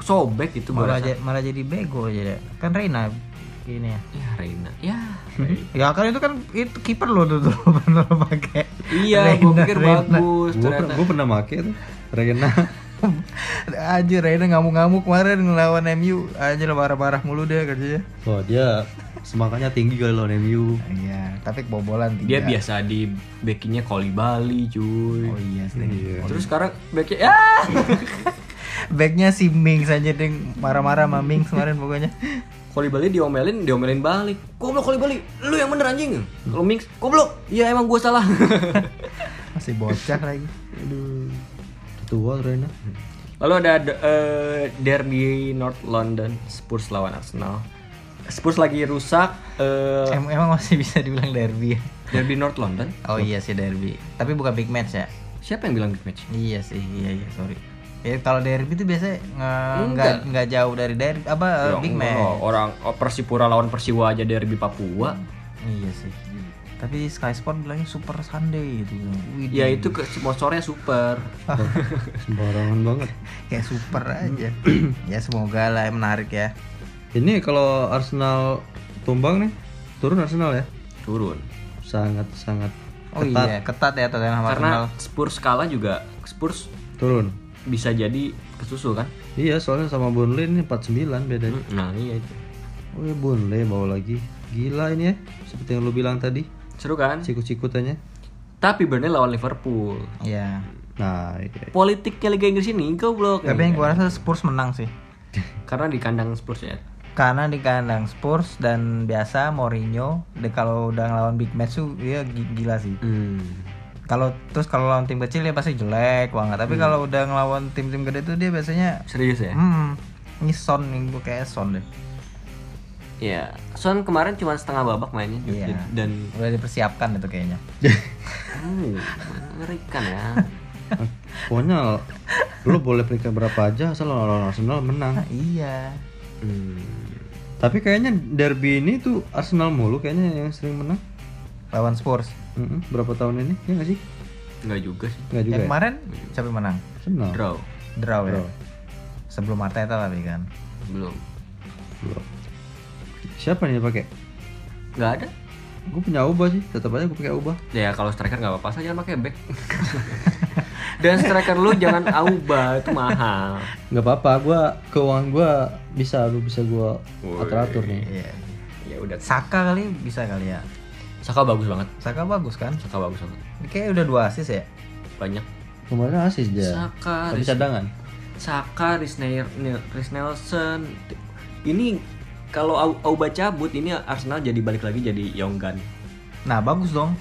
sobek itu malah, malah jadi bego aja deh. Kan Reina ini ya. ya Reina ya Ya kan itu kan itu kiper lo tuh tuh bener lo pakai. iya gua Reina, pikir Reina. bagus Gue ternyata pernah, gua pernah make tuh. Rena. Anjir Reina ngamuk-ngamuk kemarin ngelawan MU aja lah marah-marah mulu dia kerjanya. Oh dia semangatnya tinggi kali lawan MU. Iya, tapi kebobolan dia tiga. biasa di backinnya Koli Bali cuy Oh iya sih. Iya. terus sekarang backnya ya Backnya si Mings aja ding marah-marah sama Mings kemarin pokoknya. Bali diomelin diomelin balik goblok Koli Bali lu yang bener anjing kalau Mix goblok iya emang gua salah Masih bocah lagi. Aduh. Tua Rena. Lalu ada eh, derby North London Spurs lawan Arsenal. Spurs lagi rusak. eh, Em- emang masih bisa dibilang derby ya? derby North London. Oh iya sih derby. Tapi bukan big match ya? Siapa yang bilang big match? Iya sih, iya iya sorry. Ya kalau derby itu biasanya nggak nggak jauh dari derby apa eh, Ya, big match. Orang oh, Persipura lawan Persiwa aja derby Papua. Iya sih. Tapi Sky Sport bilangnya Super Sunday gitu. Wih, Ya itu ke sponsornya super. Sembarangan banget. kayak super aja. ya semoga lah menarik ya. Ini kalau Arsenal tumbang nih, turun Arsenal ya. Turun. Sangat sangat Oh ketat. iya, ketat ya Tottenham sama Karena Arsenal. Spurs kalah juga Spurs Turun. Bisa jadi kesusul kan? Iya, soalnya sama Burnley ini 49 bedanya. Nah, iya itu. Oh ya Burnley bawa lagi. Gila ini ya, seperti yang lu bilang tadi, Seru kan? sikut-sikutannya. Tapi Burnley lawan Liverpool. Iya. Nah, iya. Politiknya Liga Inggris ini goblok. Tapi yang gua rasa Spurs menang sih. Karena di kandang Spurs ya. Karena di kandang Spurs dan biasa Mourinho de kalau udah ngelawan big match tuh dia gi- gila sih. Hmm. Kalau terus kalau lawan tim kecil ya pasti jelek banget. Tapi kalau udah ngelawan tim-tim gede tuh dia biasanya Serius ya? hmm ini Son nih gua kayak Son deh. Iya. Son kemarin cuma setengah babak mainnya Iya. dan Udah dipersiapkan itu kayaknya. uh, mengerikan ya. Pokoknya lu boleh peringkat berapa aja asal lawan Arsenal menang. Nah, iya. Hmm. Tapi kayaknya derby ini tuh Arsenal mulu kayaknya yang sering menang. Lawan Spurs. Mm-mm, berapa tahun ini? Ya nggak sih? Enggak juga sih. Nggak juga. Yang Ya? kemarin siapa yang menang? Arsenal. Draw. Draw ya. Draw. Sebelum Arteta tapi kan. Belum. Belum. Siapa nih yang pakai? Nggak ada. Gue punya Uba sih, tetap aja gue pakai Uba. Ya kalau striker nggak apa-apa, saya jangan pakai back. Dan striker lu jangan Auba, itu mahal. Nggak apa-apa, gue keuangan gue bisa, lu bisa gue atur-atur nih. Iya. Ya udah. Saka kali bisa kali ya. Saka bagus banget. Saka bagus kan? Saka bagus banget. Ini Kayaknya udah dua asis ya. Banyak. Kemarin asis dia. Saka, Tapi cadangan. Saka, Rhys Nelson. Ini kalau Au- Auba cabut, ini Arsenal jadi balik lagi jadi Young Gun. Nah bagus dong.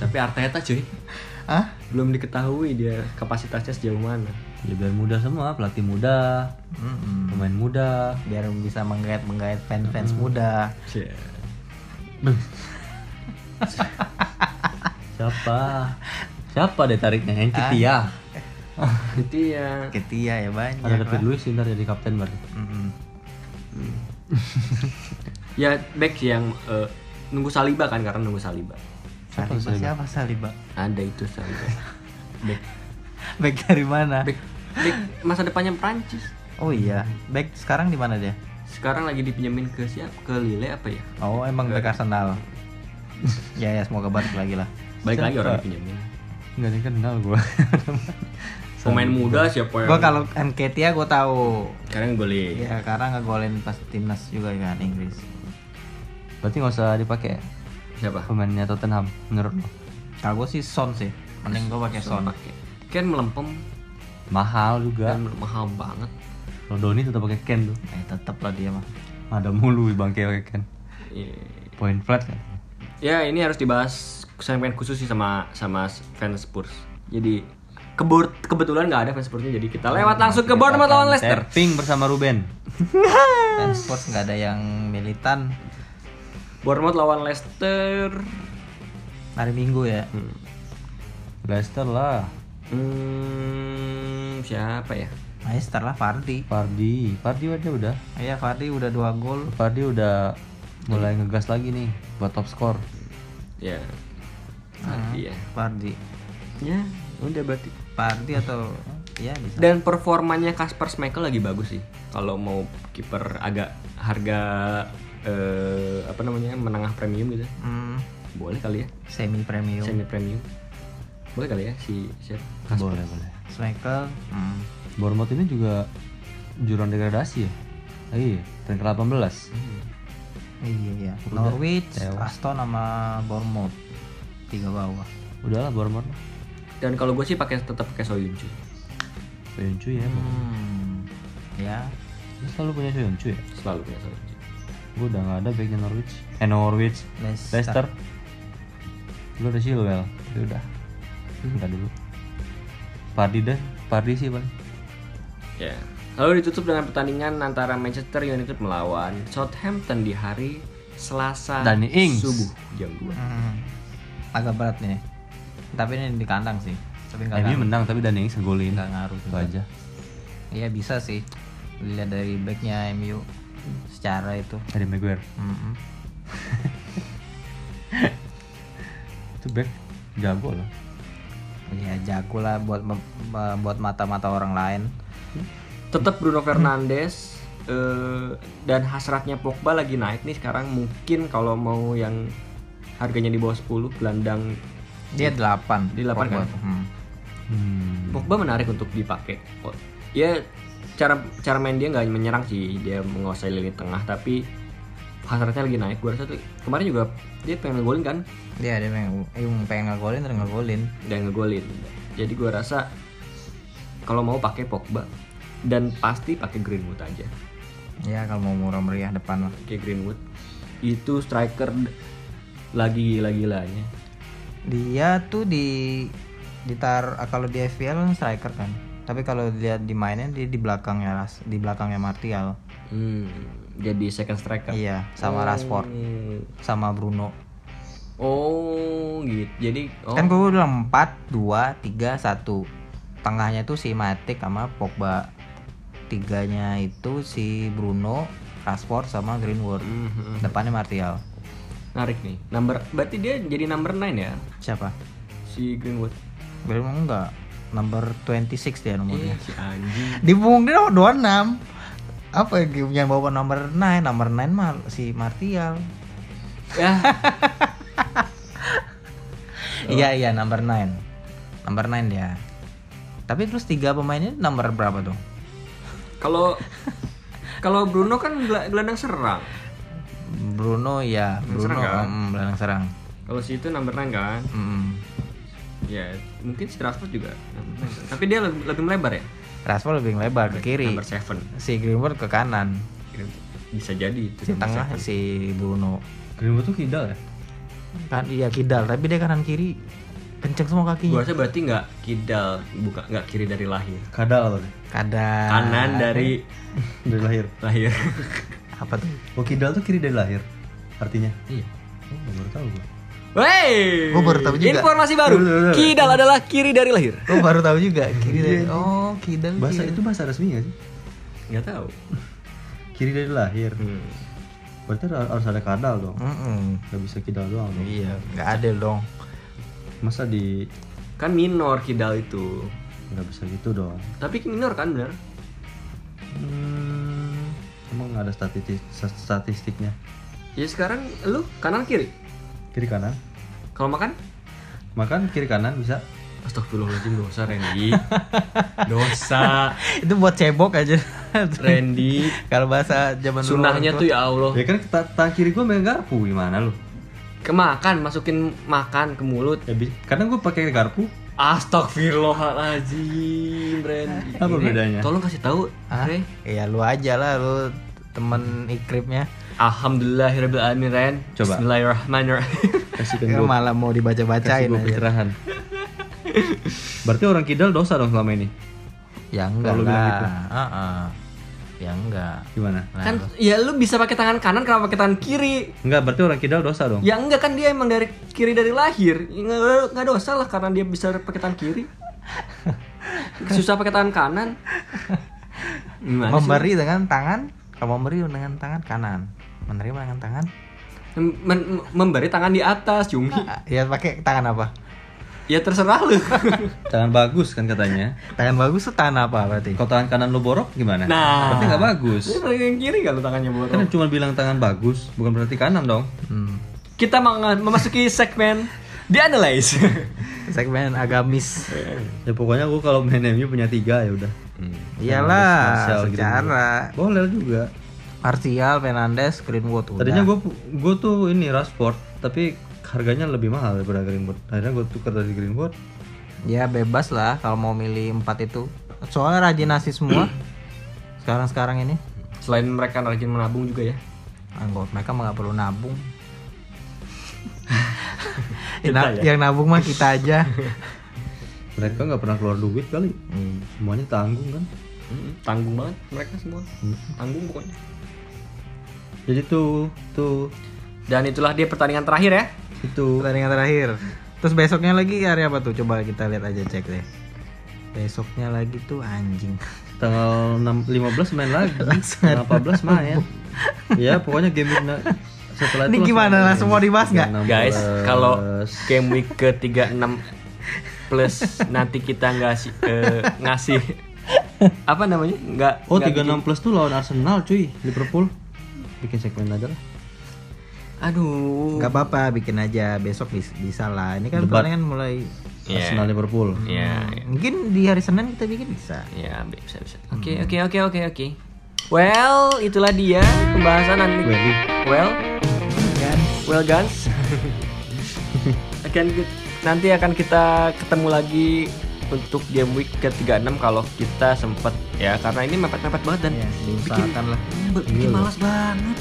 Tapi Arteta cuy, Ah? belum diketahui dia kapasitasnya sejauh mana. Ya biar muda semua, pelatih muda, Mm-mm. pemain muda. Biar bisa menggait menggait fans fans muda. Siapa? Siapa deh tariknya? Yang Ah. Kitia. Itu ya. Ketia ya banyak. Ada David. Luiz ntar jadi kapten berarti. Mm-mm. Ya back yang eh, nunggu Saliba kan karena nunggu Saliba. Saliba Saliba? siapa Saliba? Ada itu Saliba. back Back dari mana? back back masa depannya Prancis. Oh iya, back sekarang di mana dia? Sekarang lagi dipinjemin ke siapa? Ke Lille apa ya? Oh emang back Arsenal. ya ya semoga balik lagi lah. Balik lagi orang dipinjemin. Nggak dikenal gue. Pemain muda siapa yang Gua kalau Nketiah gue tahu. sekarang golin. Ya karena ngegolin pas timnas juga kan Inggris. Berarti nggak usah dipakai Siapa? pemainnya Tottenham menurut lo? Kalau gue sih Son sih. Mending gue pakai Son. Pakai. Ken melempem Mahal juga. dan mahal banget. Kalau Doni tetap pakai Ken tuh. Eh tetep lah dia mah. Ada mulu bangke pakai Ken. Iya. Point flat kan. Ya ini harus dibahas segmen khusus sih sama sama fans Spurs. Jadi kebur kebetulan nggak ada fans Spursnya jadi kita lewat langsung ke Bournemouth lawan Leicester. Tapping bersama Ruben. Dan Spurs nggak ada yang militan Bournemouth lawan Leicester. hari Minggu ya. Hmm. Leicester lah. Hmm, siapa ya? Leicester lah Fardi. Fardi. Fardi aja udah. Iya Fardi udah dua gol. Fardi udah mulai ngegas lagi nih buat top score. Ya. Nanti ya. Fardi. Ya, udah berarti. Fardi atau ya bisa. Dan performanya Kasper Schmeichel lagi bagus sih. Kalau mau kiper agak harga eh, apa namanya menengah premium gitu, Hmm, boleh kali ya. semi premium. Semi premium. Boleh kali ya si siapa? Boleh, boleh. Schmeichel. Hmm. Bournemouth ini juga jurang degradasi ya? Ah, iya, peringkat 18. Iya iya. Udah, Norwich, tewas. Aston sama Bournemouth. Tiga bawah. Udahlah Bournemouth. Dan kalau gue sih pakai tetap pakai Soyuncu. Soyuncu ya. Hmm. Ya. Lu selalu punya Soyuncu ya? Selalu punya Soyuncu. Gue udah gak ada backnya Norwich. Eh Norwich. Leicester. Leicester. Lu ada Chilwell. Ya udah. Enggak dulu. Pardi dah. Pardi sih paling. Ya. Lalu ditutup dengan pertandingan antara Manchester United melawan Southampton di hari Selasa Danny Ings. subuh jam 2. Hmm. Agak berat nih. Tapi ini di kandang sih. Tapi nggak MU ngaruh. menang tapi Danny Ings ngegolin. Nggak ngaruh Itu juga. aja. Iya bisa sih. Lihat dari backnya MU secara itu. Dari Maguire. Mm-mm. Itu back jago loh. Iya jago lah buat buat mata-mata orang lain. Tetap Bruno Fernandes eh, dan hasratnya Pogba lagi naik nih sekarang mungkin kalau mau yang harganya di bawah 10 gelandang Dia 8 Di delapan kan? Hmm. Hmm. Pogba menarik untuk dipakai. Oh, ya cara cara main dia nggak menyerang sih, dia menguasai lini tengah tapi hasratnya lagi naik. Gua rasa tuh kemarin juga dia pengen ngegolin kan Dia dia pengen, eh, pengen ngegolin terus ngegolin. dan ngegolin. Jadi gua rasa kalau mau pakai Pogba dan pasti pakai Greenwood aja. Ya kalau mau murah meriah depan lah. Kayak Greenwood itu striker lagi gila-gilanya. Dia tuh di ditar ah, kalau di FPL kan striker kan. Tapi kalau lihat di mainnya dia di belakangnya Ras, di belakangnya Martial. Hmm, jadi second striker. Iya, sama Rashford, Hmm. sama Bruno. Oh, gitu. Jadi oh. Kan gue bilang 4 2 3 1. Tengahnya tuh si Matic sama Pogba. Tiganya itu si Bruno, Rashford sama Greenwood. Mhm. Depannya Martial. Narik nih. Number berarti dia jadi number 9 ya Siapa? si Greenwood. Greenwood enggak. Number 26 dia nomornya. Eh, si anjing. Di punggung dia nomor 26. Apa yang bawa nomor 9? Nomor 9 mah si Martial. ya, Iya iya number 9. Number 9 dia. Tapi terus tiga pemainnya nomor berapa tuh? Kalau kalau Bruno kan gel- gelandang serang. Bruno ya, Bruno serang kan? mm, gelandang serang. Kalau si itu number 9 kan? Mm. Ya, mungkin si Rashford juga number 9 kan? Tapi dia lebih, lebih melebar ya? Rashford lebih lebar ke kiri. Number 7. Si Greenwood ke kanan. Bisa jadi itu. Si tengah seven. si Bruno. Greenwood tuh kidal ya? Kan iya kidal, tapi dia kanan kiri kenceng semua Gua kakinya. rasa berarti nggak kidal, bukan nggak kiri dari lahir. Kadal apa? Kadang Kanan dari Dari lahir. lahir. apa tuh? Oh kidal tuh kiri dari lahir. Artinya? iya. Oh, baru tahu gua. Wey, Gua baru tahu juga. Informasi baru. Kidal adalah kiri dari lahir. Oh baru tahu juga kiri dari Oh kidal Bahasa kiri. itu bahasa resmi gak sih? Nggak tahu. Kiri dari lahir. Hmm. Berarti har- harus ada kadal dong. Mm-mm. Gak bisa kidal doang dong. Iya, nggak adil dong. Masa di Kan minor kidal itu. nggak bisa gitu dong. Tapi minor kan bener? Hmm, emang nggak ada statistik statistiknya. Ya sekarang lu kanan kiri. Kiri kanan. Kalau makan? Makan kiri kanan bisa. Astagfirullahaladzim dosa Randy. dosa. itu buat cebok aja Randy. kalau bahasa zaman dulu Sunahnya tuh ya Allah. Ya kan ta- tangan kiri gue megang garpu gimana lu? Kemakan, masukin makan ke mulut. Ya, bi- kadang gue pakai garpu. Astagfirullahaladzim, Randy. Apa bedanya? Tolong kasih tahu? Ray. Iya lu aja lah lu temen ikripnya Alhamdulillahirrahmanirrahim Ren. Coba. Bismillahirrahmanirrahim. Kasihkan Ya, gue malah mau kasih dibaca-bacain aja pencerahan. Berarti orang kidal dosa dong selama ini. ya enggak lah gitu. Heeh. Ya enggak Gimana? Nah, kan ya lu bisa pakai tangan kanan kenapa pakai tangan kiri? Enggak, berarti orang kidal dosa dong. Ya enggak kan dia emang dari kiri dari lahir. Enggak enggak dosa lah karena dia bisa pakai tangan kiri. Susah pakai tangan kanan. Gimana sih? memberi dengan tangan kalau memberi dengan tangan kanan menerima dengan tangan Mem- men- memberi tangan di atas, Cumi. ya pakai tangan apa Ya terserah lu. Tangan bagus kan katanya. tangan bagus tuh tangan apa berarti Kalau tangan kanan lu borok gimana? Nah. berarti nggak bagus. Pakai yang kiri kalau tangannya Kan borok. cuma bilang tangan bagus, bukan berarti kanan dong. Hmm. Kita memasuki segmen di analyze. segmen agamis Ya pokoknya gue kalau main MU punya tiga ya udah. iyalah Martial gitu. secara Boleh juga. Martial, Fernandes, Greenwood udah. Tadinya gue gue tuh ini Rashford, tapi harganya lebih mahal daripada Greenwood. Akhirnya gue tukar dari Greenwood. ya bebas lah kalau mau milih empat itu. Soalnya rajin nasi semua. sekarang sekarang ini. Selain mereka rajin menabung juga ya. Anggota mereka mah nggak perlu nabung. Kita Na- ya? Yang nabung mah kita aja. Mereka nggak pernah keluar duit kali. Semuanya tanggung kan. Mm, Tanggung banget mereka semua. Tanggung pokoknya. Jadi tuh tuh Dan itulah dia pertandingan terakhir ya. Itu Pertandingan terakhir. Terus besoknya lagi hari apa tuh? Coba kita lihat aja cek deh. Besoknya lagi tuh anjing. tanggal 6, 15 main lagi, tanggal 14 main. ya pokoknya game week na- setelah Ini itu gimana? Langsung mau dibahas nggak? 16. Guys, kalau game week ke 36 plus nanti kita ngasih eh, ngasih apa namanya? Enggak Oh 36 plus tuh lawan Arsenal cuy Liverpool Bikin segmen aja lah Aduh. Gak apa-apa, bikin aja besok bis- bisa lah. Ini kan pertandingan mulai. Iya. Arsenal Liverpool Iya. Mungkin di hari Senin kita bikin bisa. Ya, bisa bisa. Oke, oke, oke, oke, oke. Well, itulah dia pembahasan nanti. Welly. Well, Kan? well guns. akan nanti akan kita ketemu lagi untuk game week ke-36 kalau kita sempat ya karena ini mepet-mepet banget dan Ya, bikin, diusahakan lah. bikin malas banget.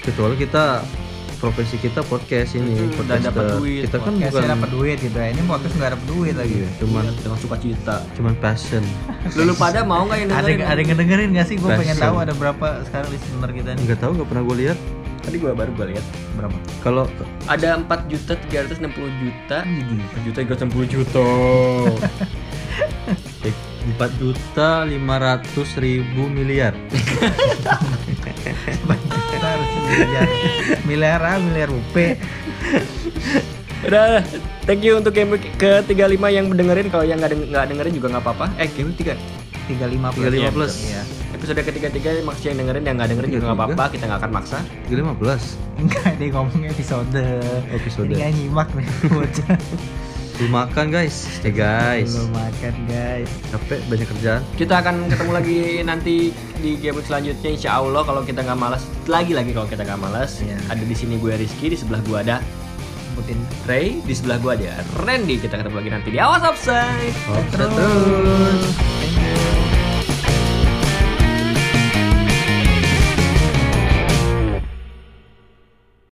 Kecuali kita Profesi kita podcast ini Hmm, udah podcaster. dapat duit, Kita kan bukan dapat duit gitu ya. Ini podcast nggak dapat duit lagi. Iya, Cuman dengan sukacita. Cuman passion Lulu pada mau nggak yang Ada dengerin? ada yang ngedengerin nggak sih? Gue pengen tahu ada berapa sekarang listener kita nih. Nggak tahu nggak pernah gue lihat Tadi gua baru gua lihat. Berapa? Kalau Ada 4 juta 360 juta. 4 juta 360 juta. 4 juta 500 ribu miliar miliar, miliar miliar rupiah. Udah, thank you untuk game week ke-35 yang dengerin kalau yang nggak deng- nggak dengerin juga nggak apa-apa. Eh, game 3. 35 plus. 35 plus. Iya. Episode ketiga-tiga makasih yang dengerin yang nggak dengerin juga nggak apa-apa, kita nggak akan maksa. 15 Enggak, dia ngomong episode. Episode. Ini nggak nyimak nih. Belum makan guys Eh guys Belum makan guys. Capek banyak kerjaan Kita akan ketemu lagi nanti di game selanjutnya insya Allah kalau kita nggak malas lagi-lagi kalau kita nggak malas. Iya. Ada di sini gue Rizky, di sebelah gue ada Sebutin. Ray, di sebelah gue ada Randy. Kita ketemu lagi nanti di Awas Offside. Terus